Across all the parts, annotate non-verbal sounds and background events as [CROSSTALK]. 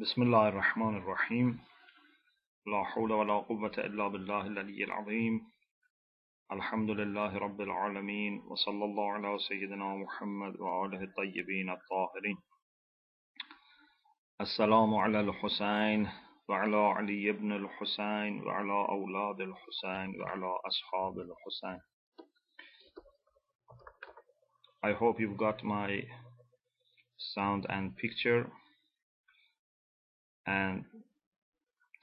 بسم الله الرحمن الرحيم. لا حول ولا قوة إلا بالله العلي العظيم. الحمد لله رب العالمين وصلى الله على سيدنا محمد وآله الطيبين الطاهرين. السلام على الحسين وعلى علي بن الحسين وعلى أولاد الحسين وعلى أصحاب الحسين. I hope you've got my sound and picture. And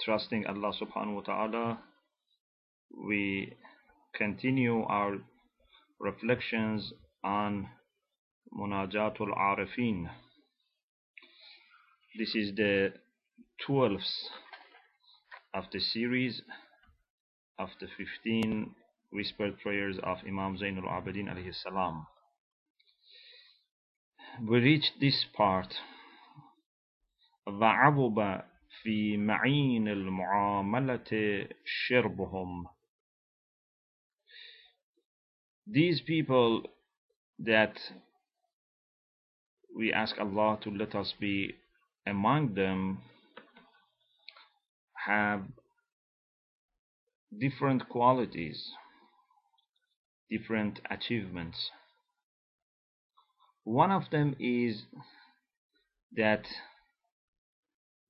trusting Allah subhanahu wa ta'ala we continue our reflections on Munajatul Arifin. This is the 12th of the series of the 15 whispered prayers of Imam Zainul Abidin alayhi salam. We reached this part وعظب في معين المعاملة شربهم These people that we ask Allah to let us be among them have different qualities, different achievements. One of them is that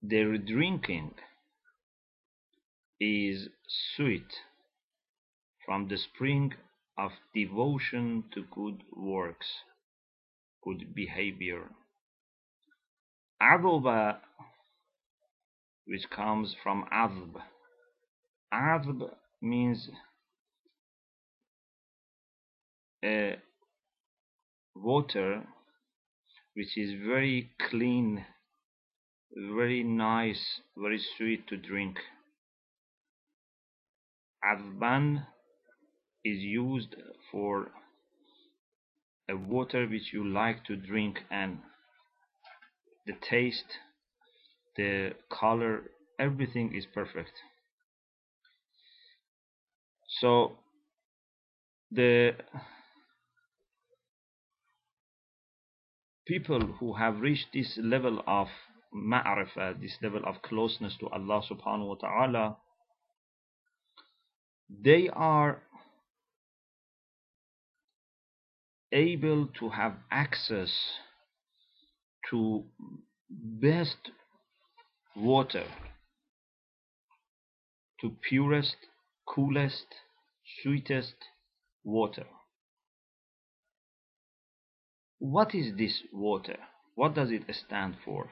their drinking is sweet from the spring of devotion to good works, good behavior. Adba, which comes from adb. Adb means a water which is very clean very nice, very sweet to drink. Azban is used for a water which you like to drink and the taste, the color, everything is perfect. So the people who have reached this level of ma'rifah, uh, this level of closeness to Allah subhanahu wa ta'ala, they are able to have access to best water, to purest, coolest, sweetest water. What is this water? What does it stand for?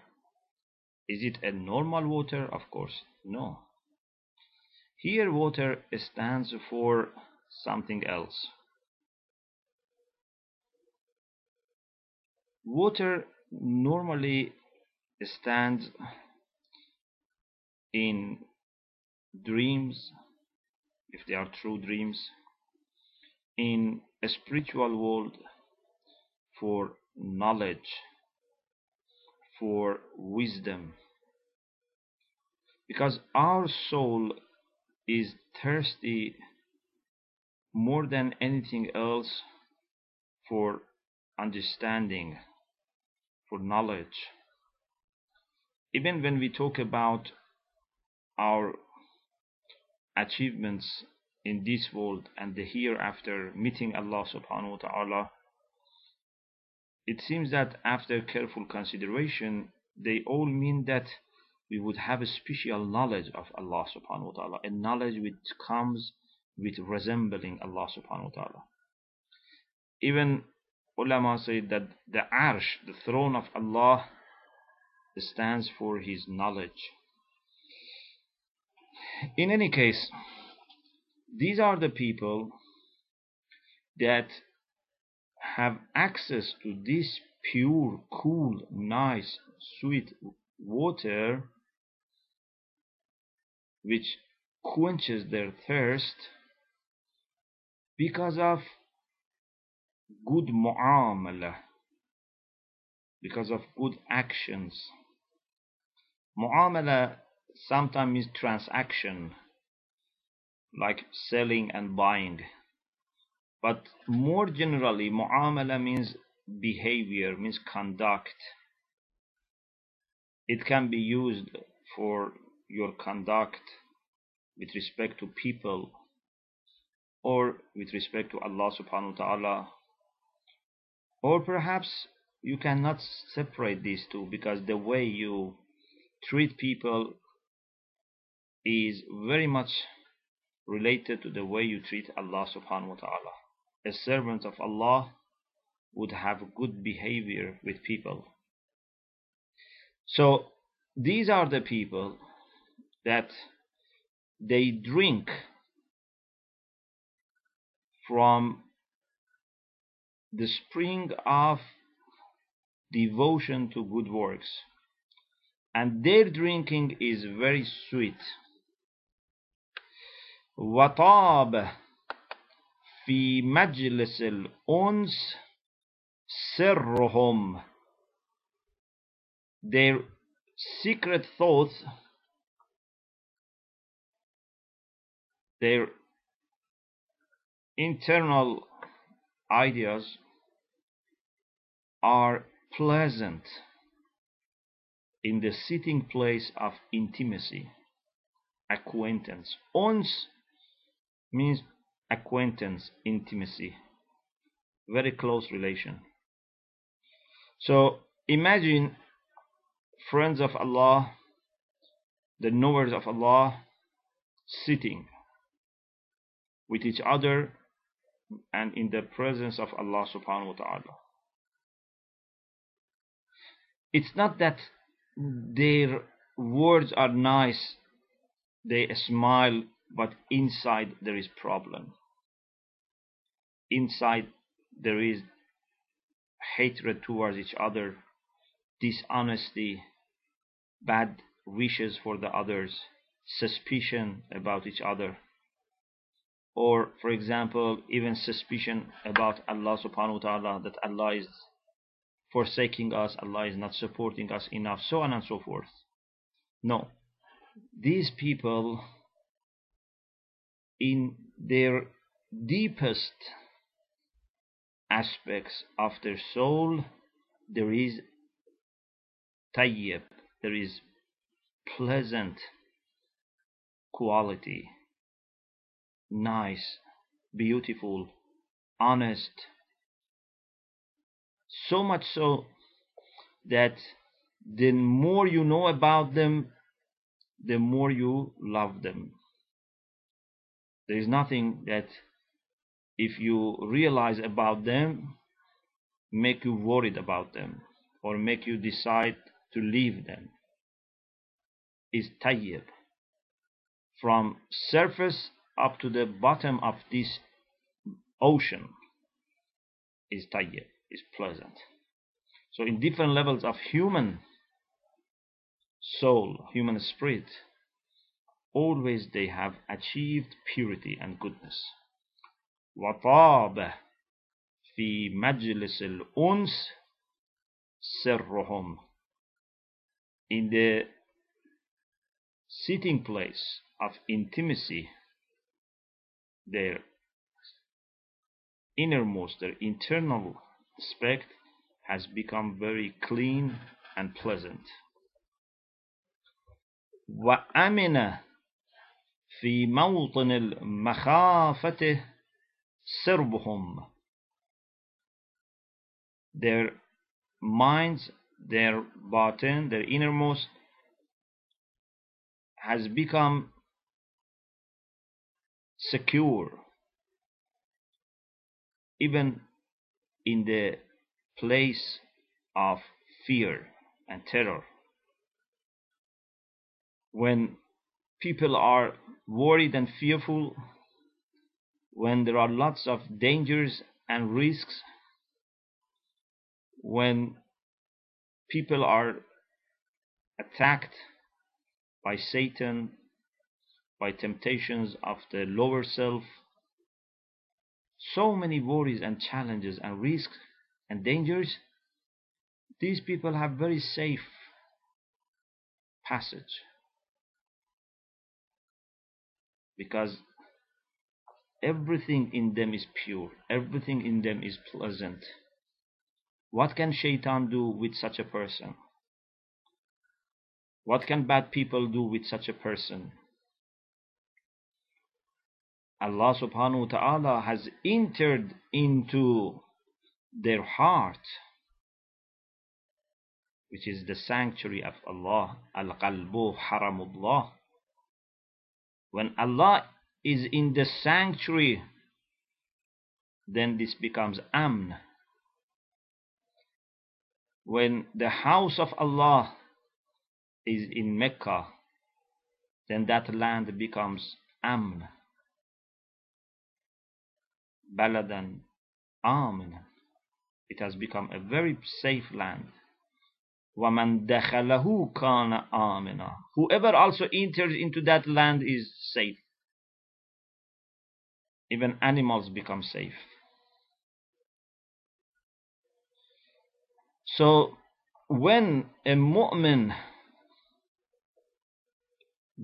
Is it a normal water? Of course, no. Here water stands for something else. Water normally stands in dreams, if they are true dreams, in a spiritual world for knowledge for wisdom because our soul is thirsty more than anything else for understanding, for knowledge. Even when we talk about our achievements in this world and the hereafter, meeting Allah subhanahu wa ta'ala, it seems that after careful consideration, they all mean that we would have a special knowledge of Allah subhanahu wa ta'ala, a knowledge which comes with resembling Allah subhanahu wa ta'ala. Even ulama say that the arsh, the throne of Allah, stands for his knowledge. In any case, these are the people that have access to this pure, cool, nice, sweet water which quenches their thirst because of good mu'amala, because of good actions. Mu'amala sometimes means transaction, like selling and buying. But more generally, mu'amala means behavior, means conduct. it can be used for your conduct with respect to people or with respect to Allah subhanahu wa ta'ala or perhaps you cannot separate these two because the way you treat people is very much related to the way you treat Allah subhanahu wa ta'ala A servant of Allah would have good behavior with people. So these are the people that they drink from the spring of devotion to good works and their drinking is very sweet وطاب في مجلس الأنس سرهم their secret thoughts their internal ideas are pleasant in the sitting place of intimacy, acquaintance. Ons means acquaintance, intimacy, very close relation. So imagine friends of Allah, the knowers of Allah, sitting with each other and in the presence of Allah subhanahu wa ta'ala. It's not that their words are nice, they smile, but inside there is problem. Inside there is hatred towards each other, dishonesty, bad wishes for the others, suspicion about each other. Or for example even suspicion about Allah subhanahu wa ta'ala that Allah is forsaking us Allah is not supporting us enough so on and so forth. No. These people in their deepest aspects of their soul there is tayyib there is pleasant quality nice, beautiful, honest. So much so that the more you know about them, the more you love them. There is nothing that if you realize about them, make you worried about them or make you decide to leave them. Is tayyib. From surface up to the bottom of this ocean is tayyib, is pleasant. So in different levels of human soul, human spirit, always they have achieved purity and goodness. وطاب في مجلس الأنس سرهم in the sitting place of intimacy their innermost, their internal aspect has become very clean and pleasant. وأمن في موطن المخافة سربهم their minds, their batin, their innermost has become secure even in the place of fear and terror. When people are worried and fearful, when there are lots of dangers and risks, when people are attacked by Satan by temptations of the lower self. So many worries and challenges and risks and dangers. These people have very safe passage because everything in them is pure, everything in them is pleasant. What can shaitan do with such a person? What can bad people do with such a person? Allah subhanahu wa ta'ala has entered into their heart, which is the sanctuary of Allah, Al-Qalbu Haramullah. When Allah is in the sanctuary, then this becomes Amn. When the house of Allah is in Mecca, then that land becomes Amn. Baladan Amin. It has become a very safe land. وَمَنْ دَخَلَهُ كَانَ آمِنًا Whoever also enters into that land is safe. Even animals become safe. So when a mu'min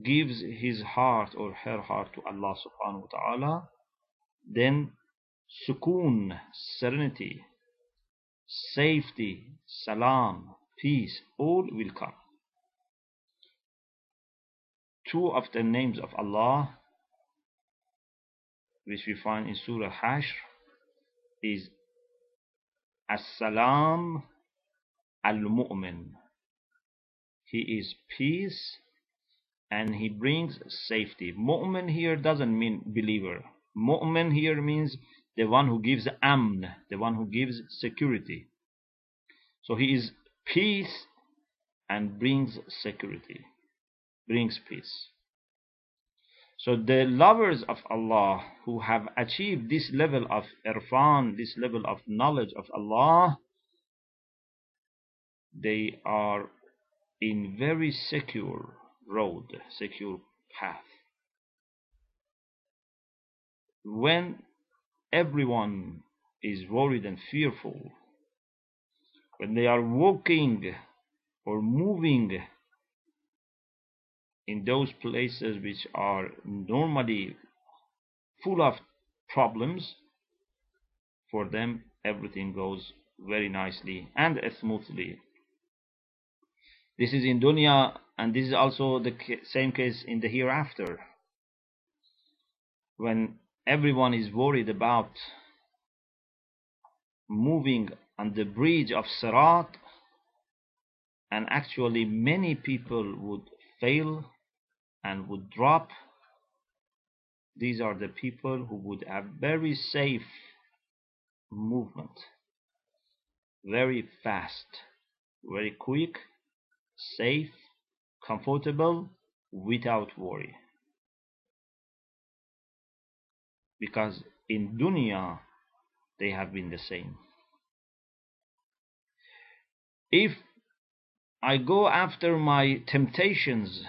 gives his heart or her heart to Allah subhanahu wa ta'ala, then sukoon, serenity, safety, salam, peace, all will come. Two of the names of Allah, which we find in Surah Hashr, is As-Salam Al-Mu'min. He is peace and he brings safety. Mu'min here doesn't mean believer. Mu'min here means the one who gives amn, the one who gives security. So he is peace and brings security, brings peace. So the lovers of Allah who have achieved this level of irfan, this level of knowledge of Allah, they are in very secure road, secure path. When everyone is worried and fearful, when they are walking or moving in those places which are normally full of problems, for them everything goes very nicely and smoothly. This is in dunya and this is also the same case in the hereafter. When everyone is worried about moving on the bridge of Sirat, and actually many people would fail and would drop. These are the people who would have very safe movement, very fast, very quick, safe, comfortable, without worry. because in dunya they have been the same. If I go after my temptations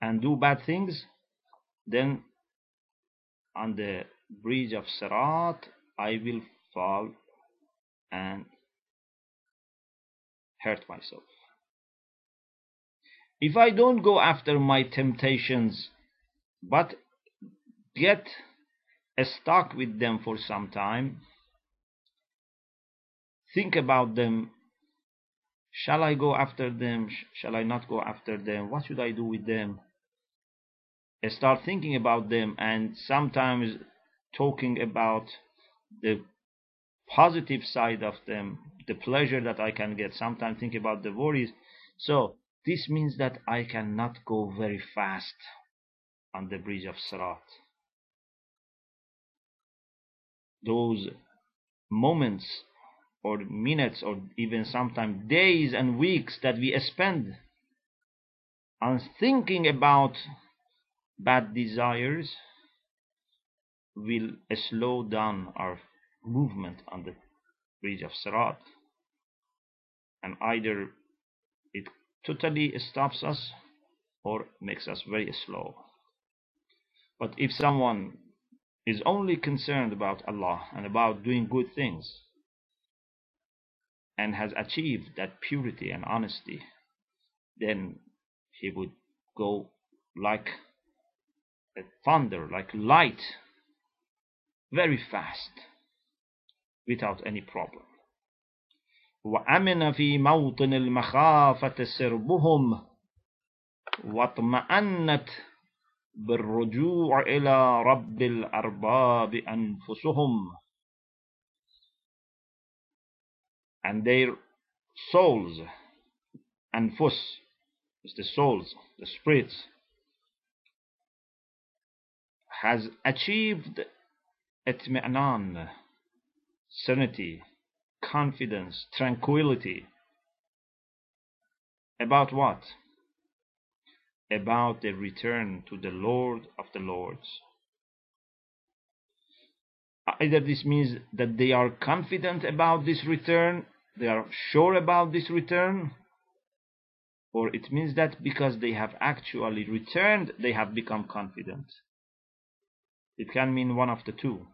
and do bad things, then on the bridge of Sirat I will fall and hurt myself. If I don't go after my temptations but get stuck with them for some time, think about them. Shall I go after them? Shall I not go after them? What should I do with them? I start thinking about them and sometimes talking about the positive side of them, the pleasure that I can get. Sometimes think about the worries. So this means that I cannot go very fast on the bridge of Sirat those moments or minutes or even sometimes days and weeks that we spend on thinking about bad desires will slow down our movement on the bridge of Sirat. And either it totally stops us or makes us very slow. But if someone is only concerned about Allah and about doing good things and has achieved that purity and honesty, then he would go like a thunder, like light, very fast, without any problem. وأمن في موطن المخافة سربهم واطمأنت بالرجوع إلى رب الأرباب أنفسهم and their souls and fus is the souls, the spirits, has achieved itmi'nan, serenity, confidence, tranquility. About what? About the return to the Lord of the Lords. Either this means that they are confident about this return they are sure about this return, or it means that because they have actually returned, they have become confident. It can mean one of the two.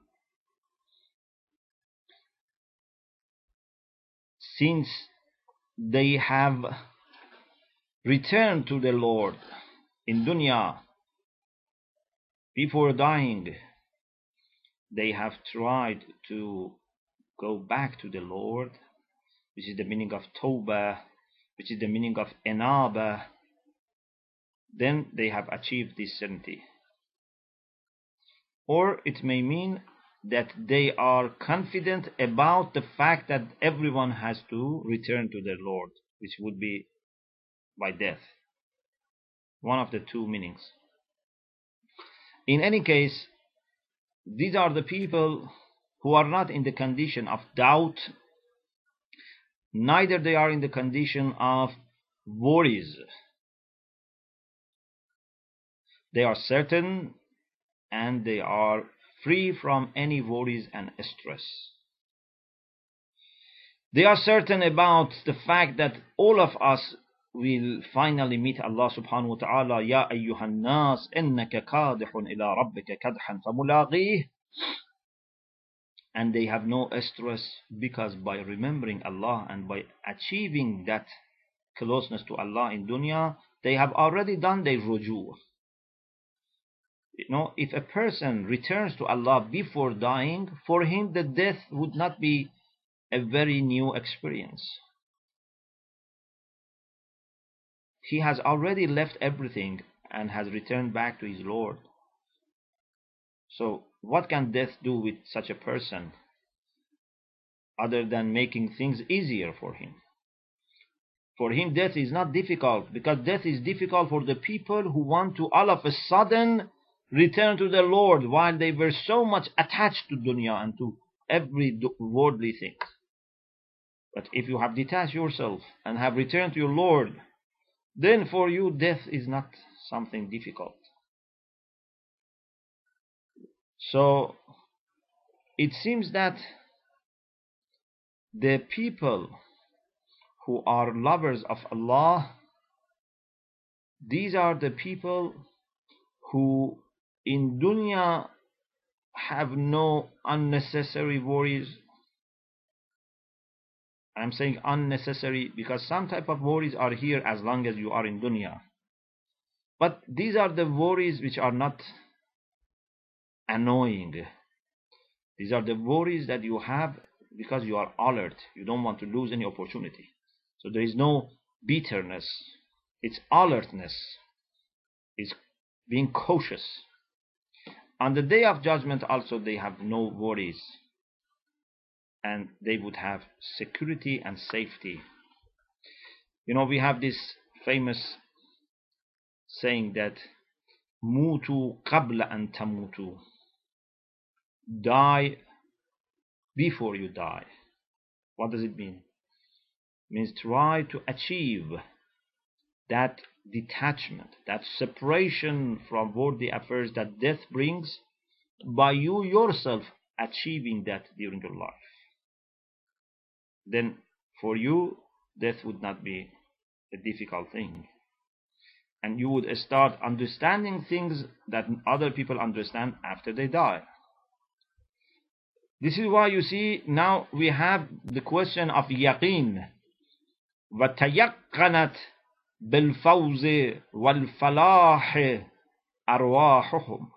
Since they have returned to the Lord, in dunya before dying they have tried to go back to the Lord which is the meaning of Tawbah which is the meaning of Enaba then they have achieved this certainty or it may mean that they are confident about the fact that everyone has to return to their Lord which would be by death one of the two meanings. In any case, these are the people who are not in the condition of doubt, neither they are in the condition of worries. They are certain and they are free from any worries and stress. They are certain about the fact that all of us will finally meet Allah subhanahu wa ta'ala Ya ayyuhan nas innaka kadihun ila rabbika kadhan famulaqih and they have no stress because by remembering Allah and by achieving that closeness to Allah in dunya they have already done their ruju you know if a person returns to Allah before dying for him the death would not be a very new experience he has already left everything and has returned back to his Lord. So, what can death do with such a person other than making things easier for him? For him, death is not difficult because death is difficult for the people who want to all of a sudden return to the Lord while they were so much attached to dunya and to every worldly thing. But if you have detached yourself and have returned to your Lord, then for you death is not something difficult. So it seems that the people who are lovers of Allah, these are the people who in dunya have no unnecessary worries I'm saying unnecessary because some type of worries are here as long as you are in dunya. But these are the worries which are not annoying. These are the worries that you have because you are alert. You don't want to lose any opportunity. So there is no bitterness. It's alertness. It's being cautious. On the day of judgment also they have no worries and they would have security and safety. You know, we have this famous saying that mutu qabla an tamutu die before you die. What does it mean? It means try to achieve that detachment that separation from worldly affairs that death brings by you yourself achieving that during your life. Then for you death would not be a difficult thing. And you would start understanding things that other people understand after they die this is why you see now we have the question of yaqeen وتيقنت بالفوز والفلاح أرواحهم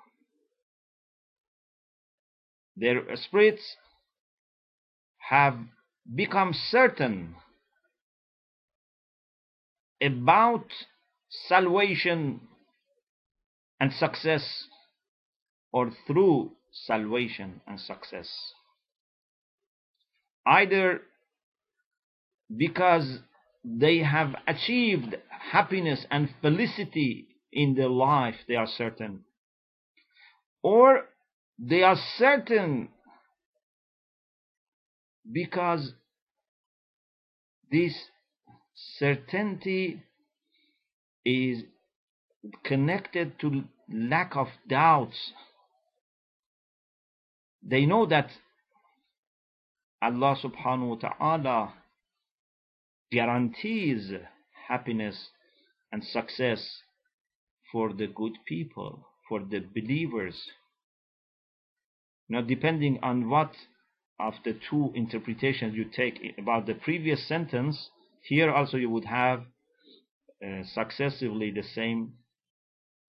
their spirits have become certain about salvation and success or through salvation and success. Either because they have achieved happiness and felicity in their life, they are certain. Or they are certain because this certainty is connected to lack of doubts. They know that Allah subhanahu wa ta'ala guarantees happiness and success for the good people, for the believers. Now, depending on what of the two interpretations you take about the previous sentence, here also you would have uh, successively the same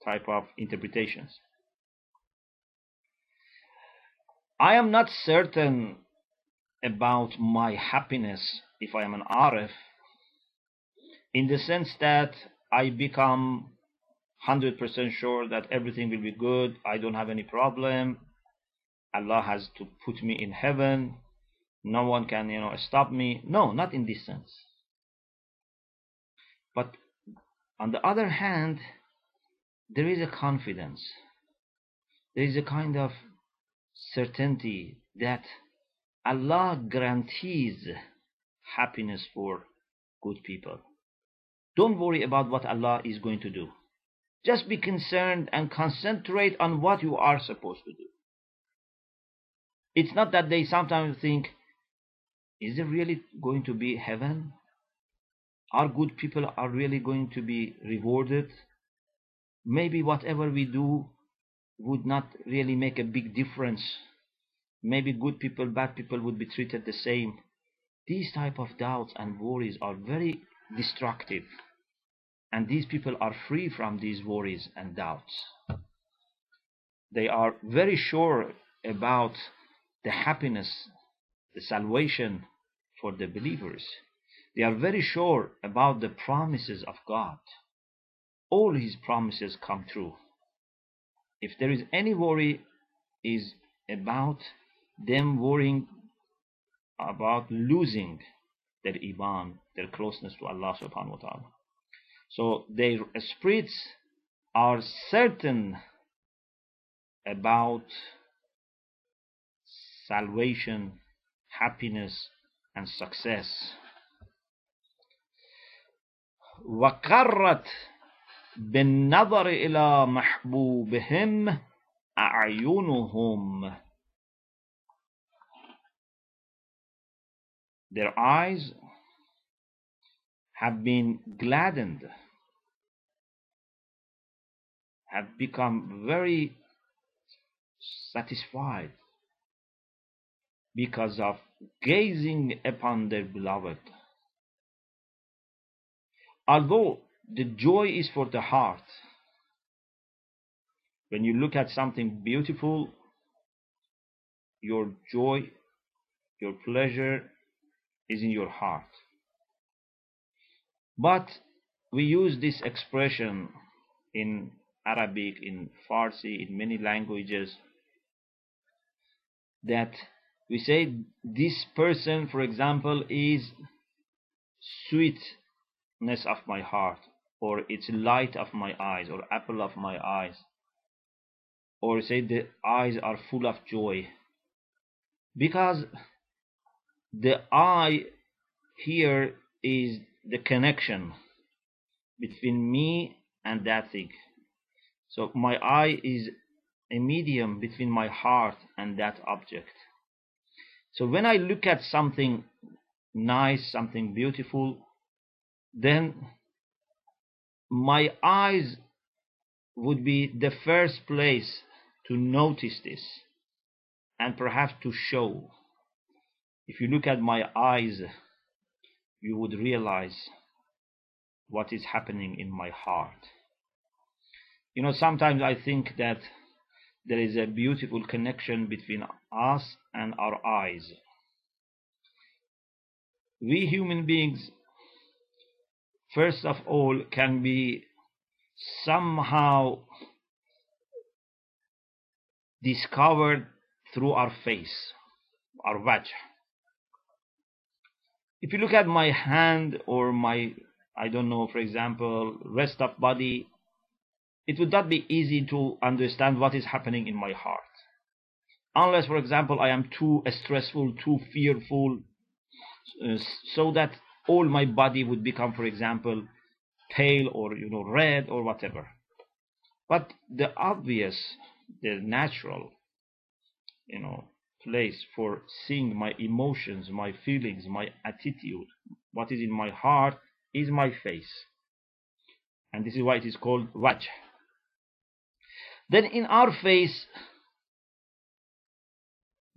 type of interpretations. I am not certain about my happiness if I am an Arif in the sense that I become 100% sure that everything will be good, I don't have any problem, Allah has to put me in heaven, no one can, you know, stop me. No, not in this sense. But on the other hand, there is a confidence. There is a kind of certainty that Allah guarantees happiness for good people. Don't worry about what Allah is going to do. Just be concerned and concentrate on what you are supposed to do. It's not that they sometimes think, is there really going to be heaven? Are good people are really going to be rewarded? Maybe whatever we do would not really make a big difference. Maybe good people, bad people would be treated the same. These type of doubts and worries are very destructive. And these people are free from these worries and doubts. They are very sure about the happiness, the salvation for the believers. They are very sure about the promises of God. All his promises come true. If there is any worry, is about them worrying about losing their iman, their closeness to Allah subhanahu wa ta'ala. So their spirits are certain about salvation, happiness, and success. وقرت بالنظر إلى محبوبهم أعينهم Their eyes have been gladdened, have become very satisfied because of gazing upon their beloved. Although the joy is for the heart, when you look at something beautiful, your joy, your pleasure is in your heart. But we use this expression in Arabic, in Farsi, in many languages, that we say this person, for example, is sweetness of my heart, or it's light of my eyes, or apple of my eyes, or say the eyes are full of joy. Because the eye here is the connection between me and that thing. So my eye is a medium between my heart and that object. So when I look at something nice, something beautiful, then my eyes would be the first place to notice this and perhaps to show. If you look at my eyes, you would realize what is happening in my heart. You know, sometimes I think that there is a beautiful connection between us and our eyes. We human beings, first of all, can be somehow discovered through our face, our wajh. If you look at my hand or my, I don't know, for example, rest of body, it would not be easy to understand what is happening in my heart. Unless, for example, I am too stressful, too fearful, uh, so that all my body would become, for example, pale or you know red or whatever. But the obvious, the natural, you know, place for seeing my emotions, my feelings, my attitude, what is in my heart is my face. And this is why it is called wajh. Then in our face,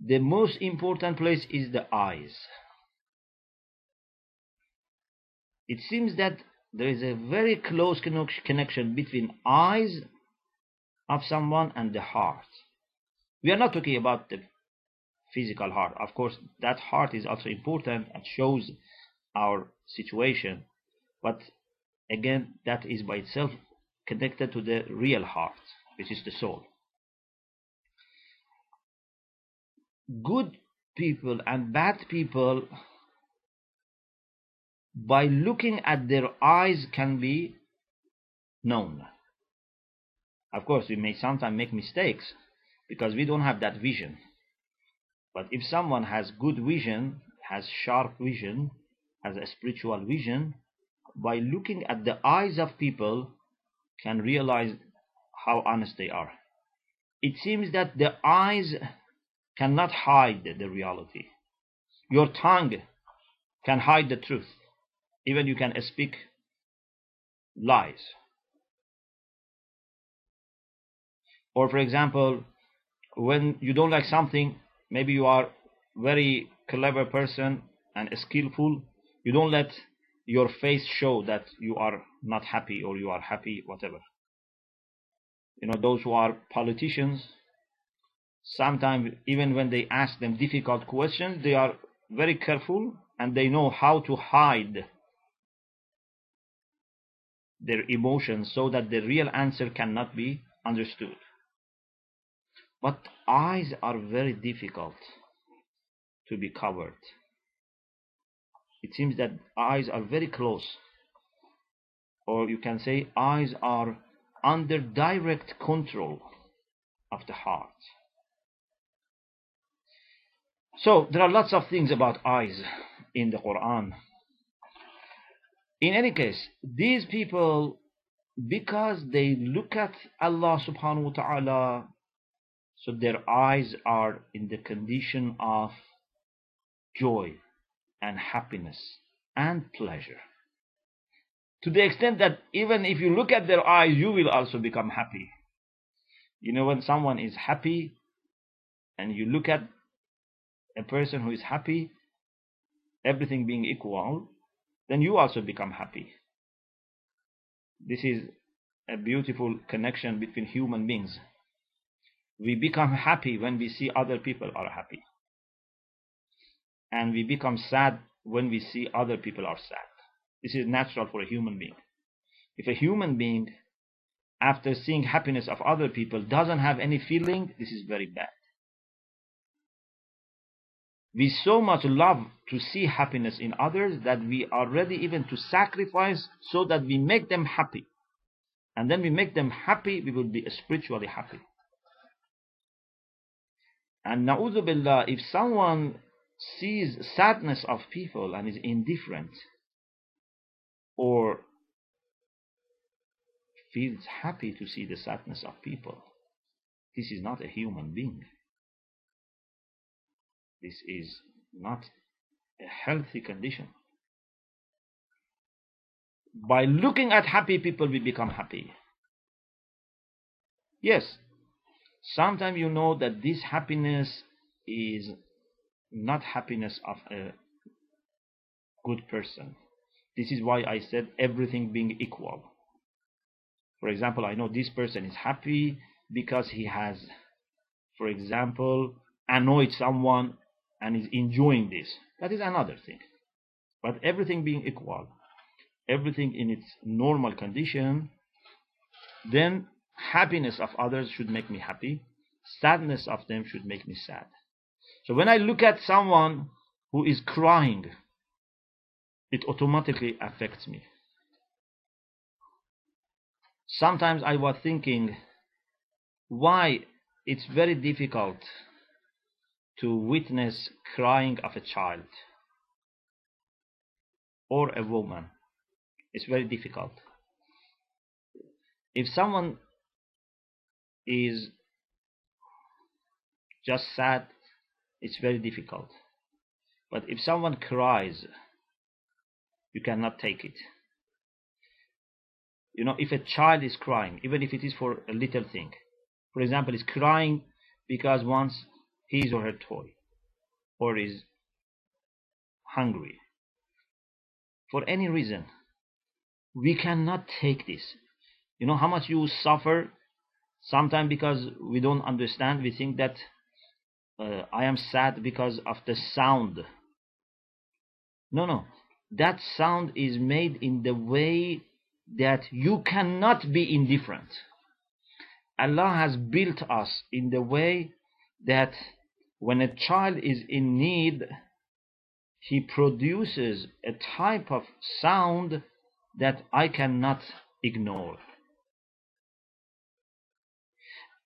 the most important place is the eyes. It seems that there is a very close connection between eyes of someone and the heart. We are not talking about the physical heart. Of course, that heart is also important and shows our situation. But again, that is by itself connected to the real heart, which is the soul. Good people and bad people by looking at their eyes can be known. Of course, we may sometimes make mistakes because we don't have that vision. But if someone has good vision, has sharp vision, has a spiritual vision, by looking at the eyes of people, can realize how honest they are. It seems that the eyes cannot hide the reality. Your tongue can hide the truth even you can speak lies. Or for example, when you don't like something, maybe you are very clever person and skillful, you don't let your face show that you are not happy or you are happy, whatever. You know, those who are politicians, sometimes even when they ask them difficult questions, they are very careful and they know how to hide their emotions so that the real answer cannot be understood. But eyes are very difficult to be covered. It seems that eyes are very close, or you can say eyes are under direct control of the heart. So there are lots of things about eyes in the Quran in any case, these people, because they look at Allah subhanahu wa ta'ala, so their eyes are in the condition of joy and happiness and pleasure. To the extent that even if you look at their eyes, you will also become happy. You know, when someone is happy and you look at a person who is happy, everything being equal, then you also become happy. This is a beautiful connection between human beings. We become happy when we see other people are happy. And we become sad when we see other people are sad. This is natural for a human being. If a human being, after seeing happiness of other people, doesn't have any feeling, this is very bad. We so much love to see happiness in others that we are ready even to sacrifice so that we make them happy. And then we make them happy, we will be spiritually happy. And na'udhu billah, if someone sees sadness of people and is indifferent, or feels happy to see the sadness of people, this is not a human being. This is not a healthy condition. By looking at happy people, we become happy. Yes, sometimes you know that this happiness is not happiness of a good person. This is why I said everything being equal. For example, I know this person is happy because he has, for example, annoyed someone and is enjoying this. That is another thing. But everything being equal, everything in its normal condition, then happiness of others should make me happy, sadness of them should make me sad. So when I look at someone who is crying, it automatically affects me. Sometimes I was thinking why it's very difficult to witness crying of a child or a woman. It's very difficult. If someone is just sad, it's very difficult. But if someone cries, you cannot take it. You know, if a child is crying, even if it is for a little thing, for example, is crying because wants his or her toy, or is hungry, for any reason, we cannot take this. You know how much you suffer sometimes because we don't understand. We think that uh, I am sad because of the sound. No, no. That sound is made in the way that you cannot be indifferent. Allah has built us in the way that when a child is in need, he produces a type of sound that I cannot ignore.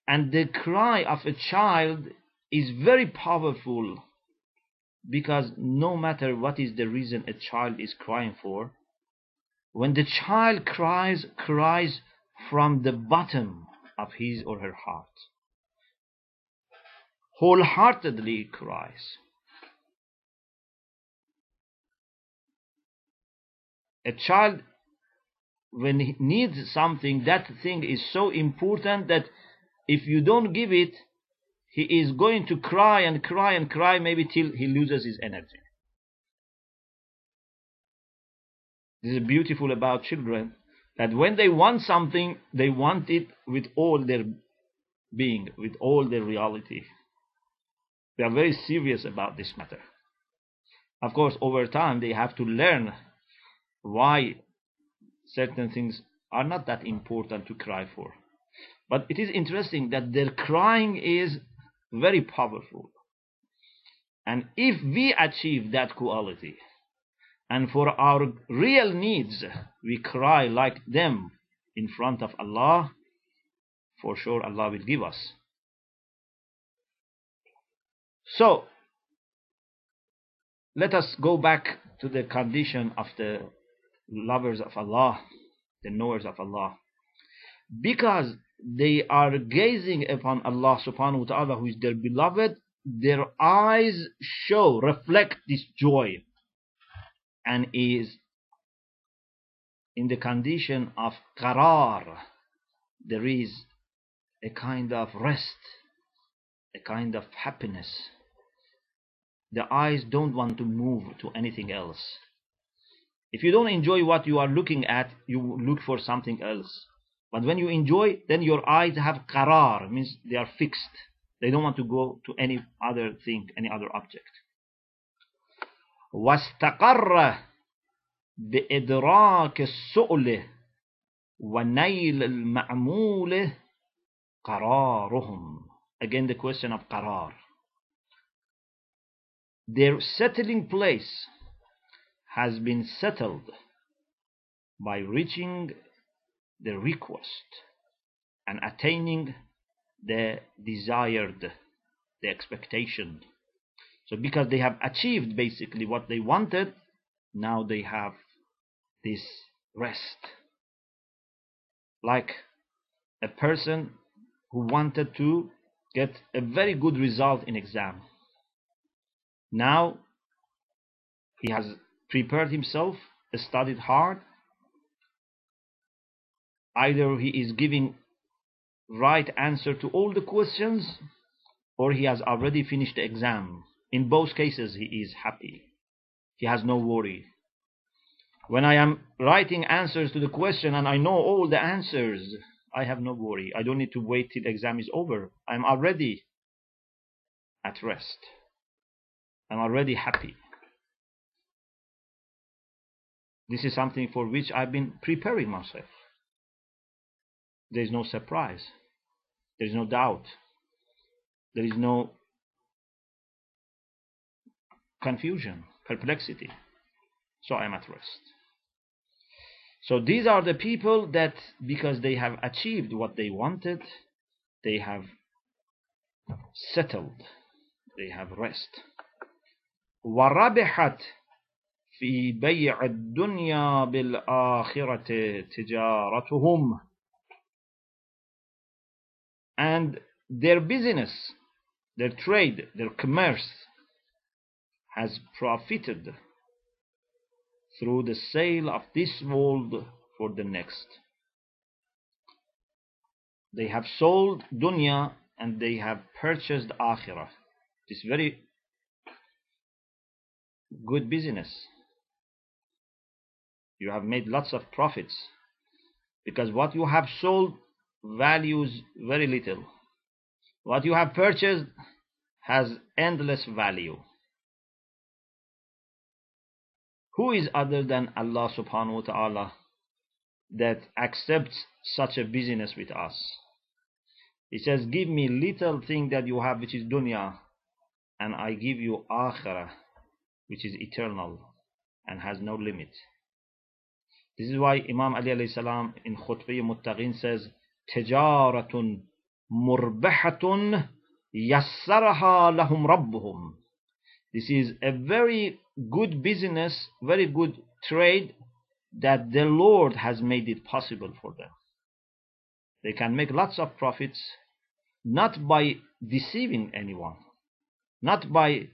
And the cry of a child is very powerful because no matter what is the reason a child is crying for, when the child cries, cries from the bottom of his or her heart, wholeheartedly cries. A child, when he needs something, that thing is so important that if you don't give it, he is going to cry and cry and cry maybe till he loses his energy. This is beautiful about children that when they want something, they want it with all their being, with all their reality. They are very serious about this matter. Of course, over time, they have to learn why certain things are not that important to cry for. But it is interesting that their crying is very powerful. And if we achieve that quality, and for our real needs, we cry like them in front of Allah, for sure Allah will give us. So, let us go back to the condition of the lovers of Allah, the knowers of Allah. Because they are gazing upon Allah subhanahu wa ta'ala who is their beloved, their eyes show, reflect this joy and is in the condition of qarar. There is a kind of rest, a kind of happiness. The eyes don't want to move to anything else. If you don't enjoy what you are looking at, you look for something else. But when you enjoy, then your eyes have qarar, means they are fixed. They don't want to go to any other thing, any other object. واستقر بإدراك السؤل ونيل المعمول قرارهم. Again the question of qarar. Their settling place has been settled by reaching the request and attaining the desired, the expectation. So because they have achieved basically what they wanted, now they have this rest. Like a person who wanted to get a very good result in exam. Now he has prepared himself, studied hard, either he is giving right answer to all the questions or he has already finished the exam. In both cases, he is happy. He has no worry. When I am writing answers to the question and I know all the answers, I have no worry. I don't need to wait till the exam is over. I'm already at rest. I'm already happy. This is something for which I've been preparing myself. there is no surprise, there is no doubt, there is no confusion, perplexity. So I am at rest. So these are the people that, because they have achieved what they wanted, they have settled, they have rest. وربحت في بيع الدنيا بالآخرة تجارتهم and their business, their trade, their commerce has profited through the sale of this world for the next. They have sold dunya and they have purchased akhirah. This very good business. You have made lots of profits because what you have sold values very little. What you have purchased has endless value. Who is other than Allah subhanahu wa ta'ala that accepts such a business with us? He says, Give me little thing that you have which is dunya, and I give you akhirah, which is eternal and has no limit. This is why Imam Ali alayhi salam in Khutbah Muttaqin says, تجارة مربحة يسرها لهم ربهم. This is a very good business, very good trade that the Lord has made it possible for them. They can make lots of profits not by deceiving anyone, not by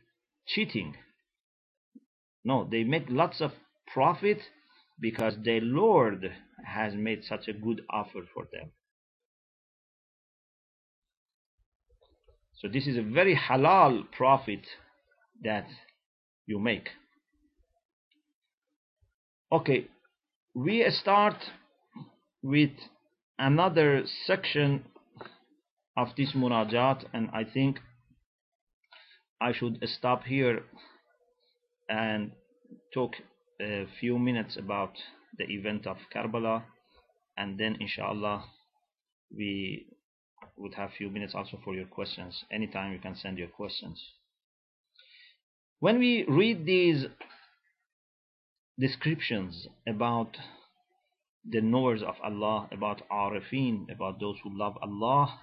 cheating. no, they make lots of profit because the Lord has made such a good offer for them. So this is a very halal profit that you make. Okay, we start with another section of this munajat and I think I should stop here and talk a few minutes about the event of Karbala. And then inshallah we would have a few minutes also for your questions. Anytime you can send your questions. When we read these descriptions about the knowers of Allah, about Arifin, about those who love Allah,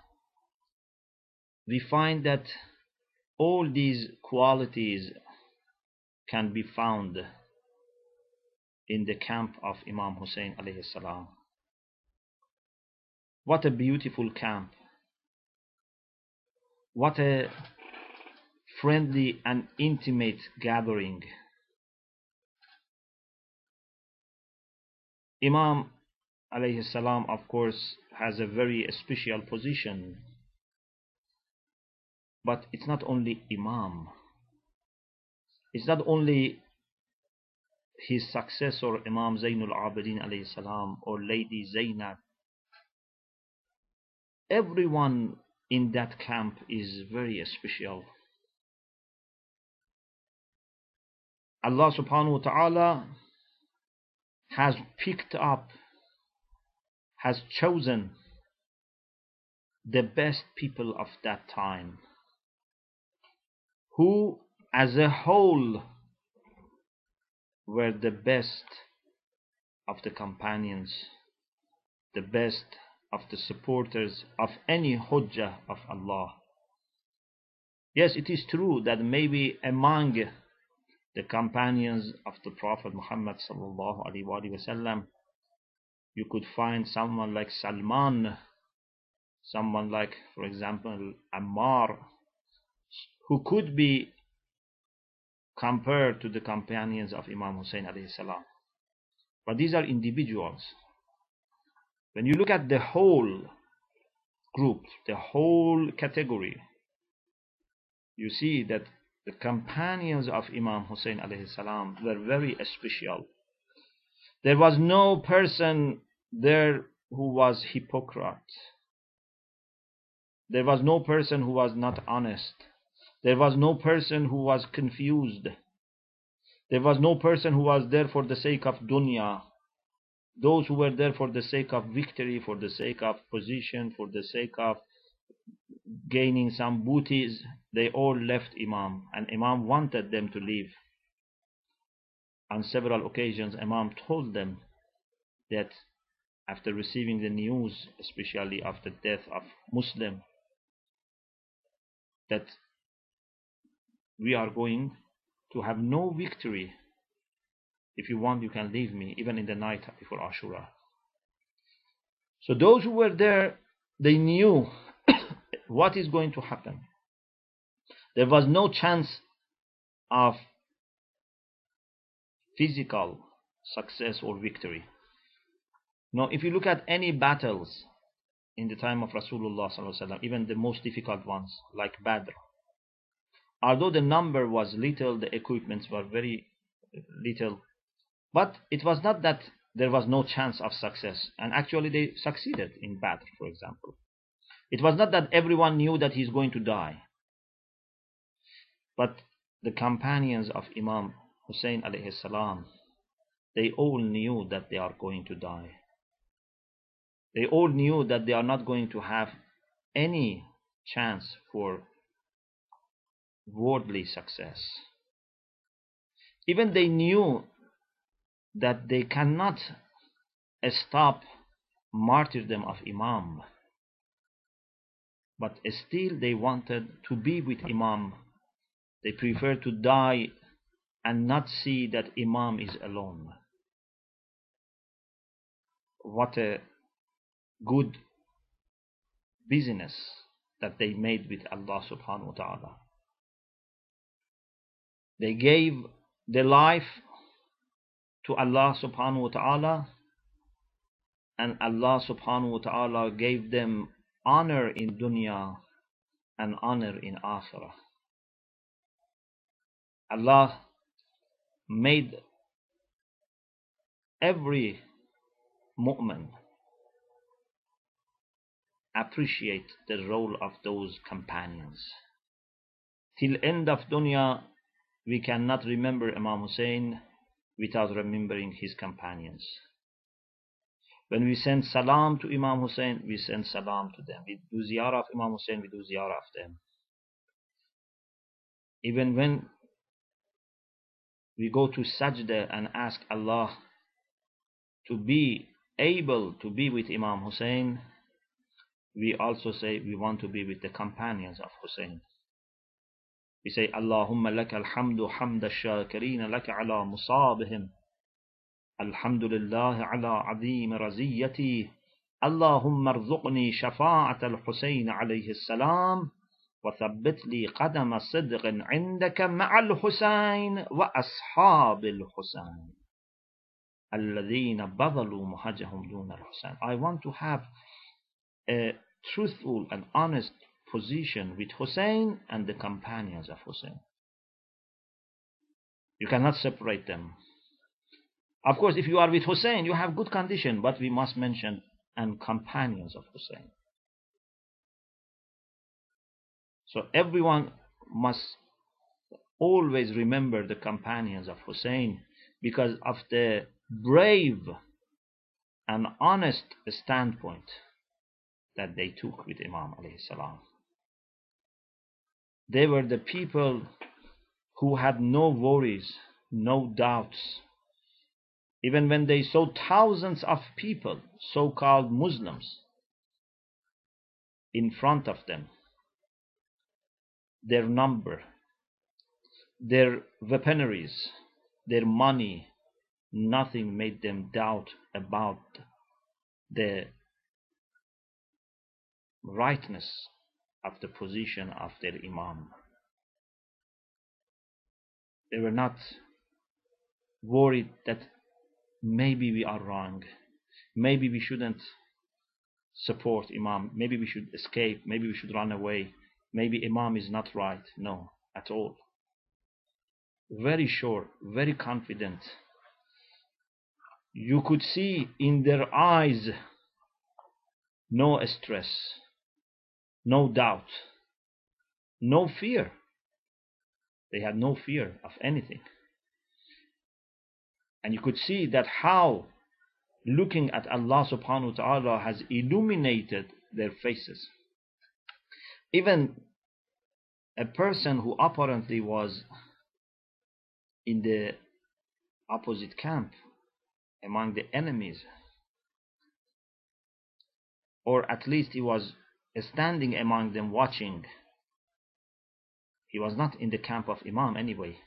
we find that all these qualities can be found in the camp of Imam Hussein alayhi salam. What a beautiful camp. What a friendly and intimate gathering. Imam alayhi salam of course has a very special position but it's not only Imam it's not only his successor Imam Zainul Abidin alayhi salam or Lady Zainab. Everyone in that camp is very special. Allah subhanahu wa ta'ala has picked up, has chosen the best people of that time, who as a whole were the best of the companions, the best of the supporters of any hujjah of Allah. Yes, it is true that maybe among the companions of the Prophet Muhammad sallallahu you could find someone like Salman, someone like, for example, Ammar, who could be compared to the companions of Imam Hussein alayhi salam. But these are individuals. When you look at the whole group, the whole category, you see that the companions of Imam Hussein alayhi salam were very special. There was no person there who was hypocrite. There was no person who was not honest. There was no person who was confused. There was no person who was there for the sake of dunya. those who were there for the sake of victory, for the sake of position, for the sake of gaining some booties, they all left Imam, and Imam wanted them to leave. On several occasions, Imam told them that after receiving the news, especially the death of Muslim, that we are going to have no victory. If you want, you can leave me, even in the night before Ashura. So those who were there, they knew [COUGHS] what is going to happen. There was no chance of physical success or victory. Now, if you look at any battles in the time of Rasulullah even the most difficult ones, like Badr, although the number was little, the equipments were very little, but it was not that there was no chance of success, and actually they succeeded in Badr, for example. It was not that everyone knew that he's going to die, but the companions of Imam Hussein alayhi salam, they all knew that they are going to die. They all knew that they are not going to have any chance for worldly success. Even they knew that they cannot stop martyrdom of Imam, but still they wanted to be with Imam. They preferred to die and not see that Imam is alone. What a good business that they made with Allah subhanahu wa ta'ala. They gave their life to Allah subhanahu wa ta'ala and Allah subhanahu wa ta'ala gave them honor in dunya and honor in akhirah. Allah made every mu'min appreciate the role of those companions. Till end of dunya, we cannot remember Imam Hussein without remembering his companions. When we send salam to Imam Hussein, we send salam to them. We do ziyarah of Imam Hussein, we do ziyarah of them. Even when we go to sajda and ask Allah to be able to be with Imam Hussein, we also say we want to be with the companions of Hussein. بشيء اللهم لك الحمد حمد الشاكرين لك على مصابهم. الحمد لله على عظيم رزيتي. اللهم ارزقني شفاعة الحسين عليه السلام وثبت لي قدم صدق عندك مع الحسين وأصحاب الحسين الذين بذلوا مهجهم دون الحسين. I want to have a truthful and honest position with Hussein and the companions of Hussein. You cannot separate them. Of course, if you are with Hussein, you have good condition, but we must mention and companions of Hussein. So everyone must always remember the companions of Hussein because of the brave and honest standpoint that they took with Imam alayhi salam. They were the people who had no worries, no doubts. Even when they saw thousands of people, so called Muslims, in front of them, their number, their weaponries, their money, nothing made them doubt about the rightness of the position of their Imam. They were not worried that maybe we are wrong, maybe we shouldn't support Imam, maybe we should escape, maybe we should run away, maybe Imam is not right. No, at all. Very sure, very confident. You could see in their eyes no stress, no doubt, no fear. They had no fear of anything. And you could see that how looking at Allah subhanahu wa ta'ala has illuminated their faces. Even a person who apparently was in the opposite camp among the enemies, or at least he was standing among them watching. He was not in the camp of Imam anyway.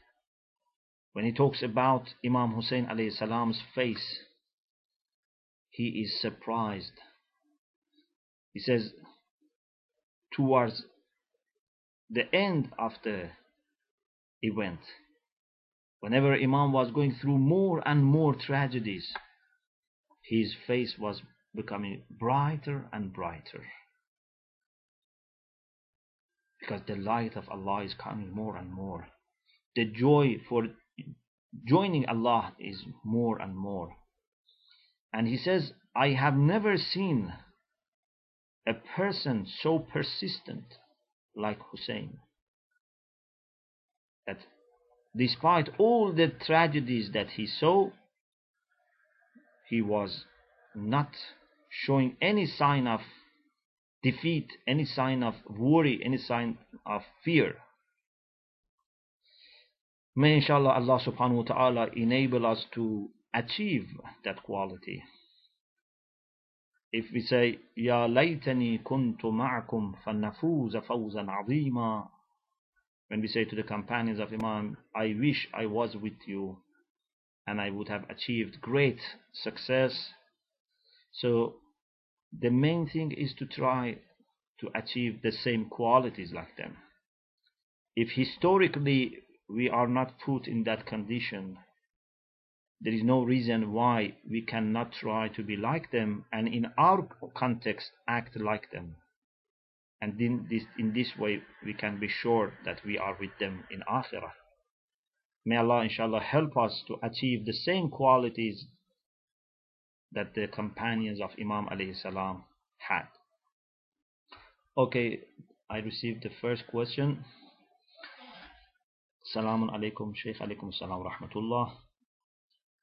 When he talks about Imam Hussein alayhi salam's face, he is surprised. He says, towards the end of the event, whenever Imam was going through more and more tragedies, his face was becoming brighter and brighter. Because the light of Allah is coming more and more. The joy for joining Allah is more and more. And he says, I have never seen a person so persistent like Hussein. That despite all the tragedies that he saw, he was not showing any sign of defeat, any sign of worry, any sign of fear. May inshallah Allah subhanahu wa ta'ala enable us to achieve that quality. If we say, Ya laytani kuntu ma'akum fannafuza fawzan azima. When we say to the companions of Imam, I wish I was with you and I would have achieved great success. So the main thing is to try to achieve the same qualities like them. If historically we are not put in that condition, there is no reason why we cannot try to be like them and in our context act like them. And in this, in this way we can be sure that we are with them in Akhirah. May Allah inshallah help us to achieve the same qualities that the companions of Imam alayhi salam had. Okay, I received the first question. Salamun alaikum, Shaykh alaikum salam rahmatullah.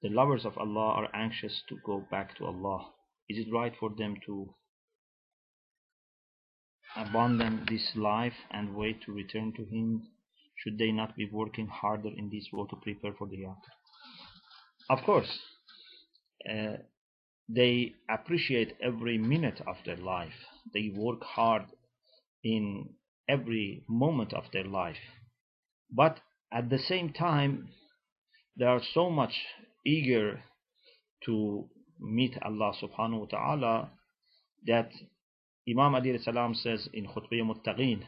The lovers of Allah are anxious to go back to Allah. Is it right for them to abandon this life and wait to return to Him? Should they not be working harder in this world to prepare for the hereafter? Of course, uh, they appreciate every minute of their life. They work hard in every moment of their life. But at the same time, they are so much eager to meet Allah subhanahu wa ta'ala that Imam Ali salam says in Khutbah Muttaqeen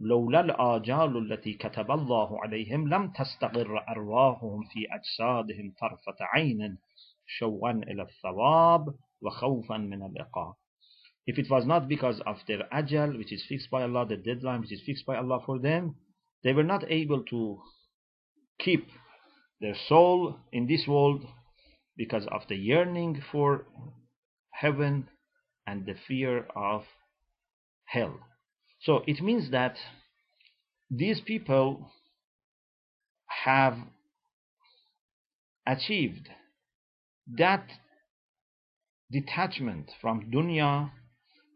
لولا الآجال التي كتب الله عليهم لم تستقر أرواحهم في أجسادهم طرفة عين شوقا إلى الثواب وخوفا من العقاب If it was not because of their ajal, which is fixed by Allah, the deadline which is fixed by Allah for them, they were not able to keep their soul in this world because of the yearning for heaven and the fear of hell. So it means that these people have achieved that detachment from dunya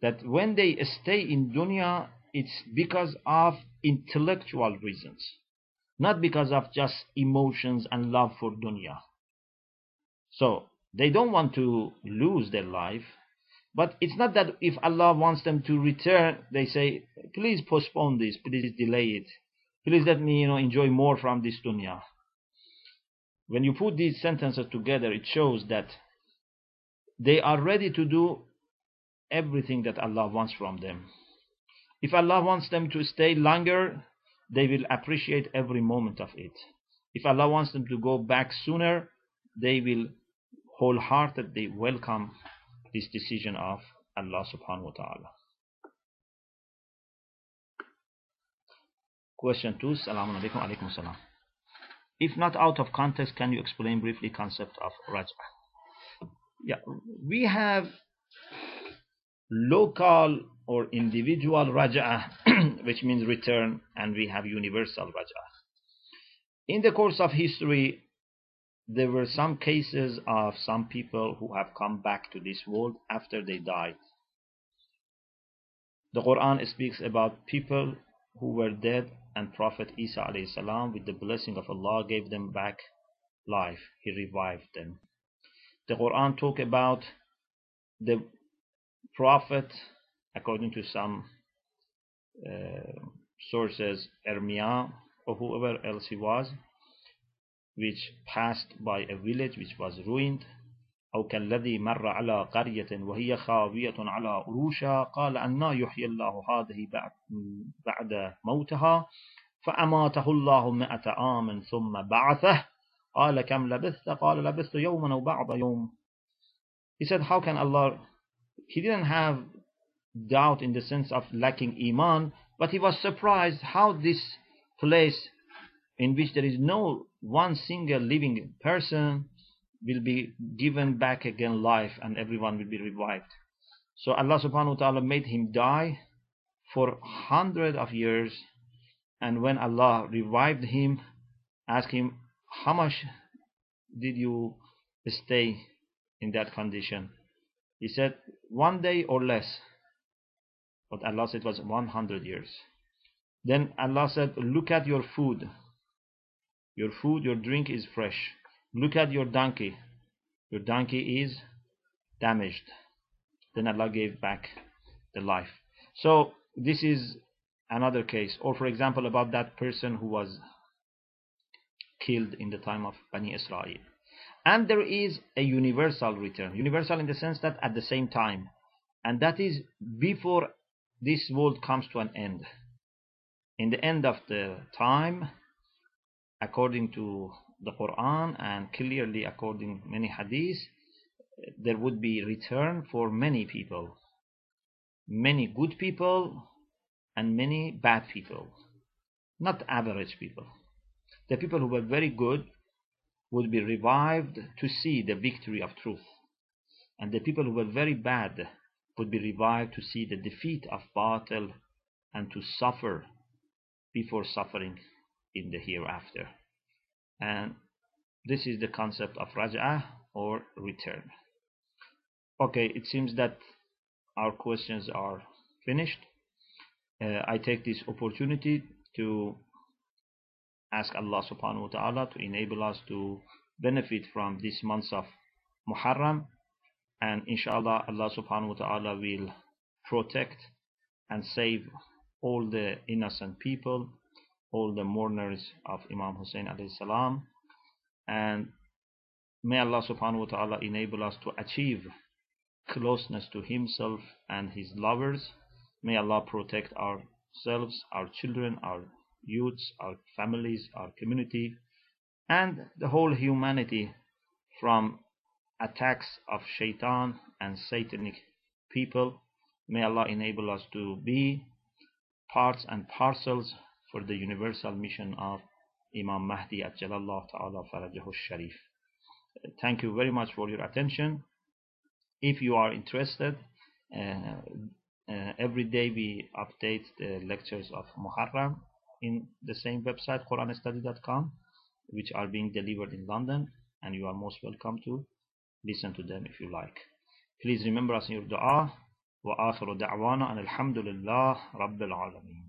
that when they stay in dunya it's because of intellectual reasons not because of just emotions and love for dunya. So they don't want to lose their life but it's not that if Allah wants them to return they say please postpone this please delay it. Please let me you know enjoy more from this dunya when you put these sentences together it shows that they are ready to do everything that Allah wants from them. If Allah wants them to stay longer, they will appreciate every moment of it. If Allah wants them to go back sooner, they will wholeheartedly welcome this decision of Allah subhanahu wa ta'ala. Question 2. Salaam alaikum alaikum salam. If not out of context, can you explain briefly concept of raj'ah? yeah we have local or individual raja'ah [CLEARS THROAT] which means return and we have universal raja'ah in the course of history there were some cases of some people who have come back to this world after they died. The Quran speaks about people who were dead and Prophet Isa salam, with the blessing of Allah gave them back life. He revived them. The Quran talk about the Prophet, according to some uh, sources, Ermiah or whoever else he was, which passed by a village which was ruined أو كالذي مر على قرية وهي خاوية على أروشها قال أنا يحيي الله هذه بعد موتها فأماته الله مئة عام ثم بعثه قال كم لبثت قال لبثت يوما أو بعض يوم He said how can Allah he didn't have doubt in the sense of lacking iman but he was surprised how this place in which there is no one single living person will be given back again life and everyone will be revived. So Allah subhanahu wa ta'ala made him die for hundred of years and when Allah revived him, asked him, how much did you stay in that condition? He said, one day or less. But Allah said it was 100 years. Then Allah said, look at your food. Your food, your drink is fresh. Look at your donkey. Your donkey is damaged. Then Allah gave back the life. So this is another case. Or for example, about that person who was killed in the time of Bani Israel. And there is a universal return. Universal in the sense that at the same time. And that is before this world comes to an end. In the end of the time, according to the Quran and clearly according many hadiths, there would be return for many people. Many good people and many bad people. Not average people. The people who were very good would be revived to see the victory of truth. And the people who were very bad would be revived to see the defeat of batil and to suffer before suffering in the hereafter and this is the concept of raj'ah or return. Okay it seems that our questions are finished. Uh, I take this opportunity to ask Allah subhanahu wa ta'ala to enable us to benefit from this month of Muharram. And inshallah Allah subhanahu wa ta'ala will protect and save all the innocent people all the mourners of Imam Hussein alayhi salam. And may Allah subhanahu wa ta'ala enable us to achieve closeness to himself and his lovers. May Allah protect ourselves our children our youths our families our community and the whole humanity from attacks of shaitan and satanic people. May Allah enable us to be parts and parcels for the universal mission of Imam Mahdi Ajjalallah Ta'ala Farajahu Sharif. Thank you very much for your attention. If you are interested, uh, uh, every day we update the lectures of Muharram in the same website, QuranStudy.com, which are being delivered in London, and you are most welcome to listen to them if you like. Please remember us in your dua. وآخر دعوانا أن الحمد لله رب العالمين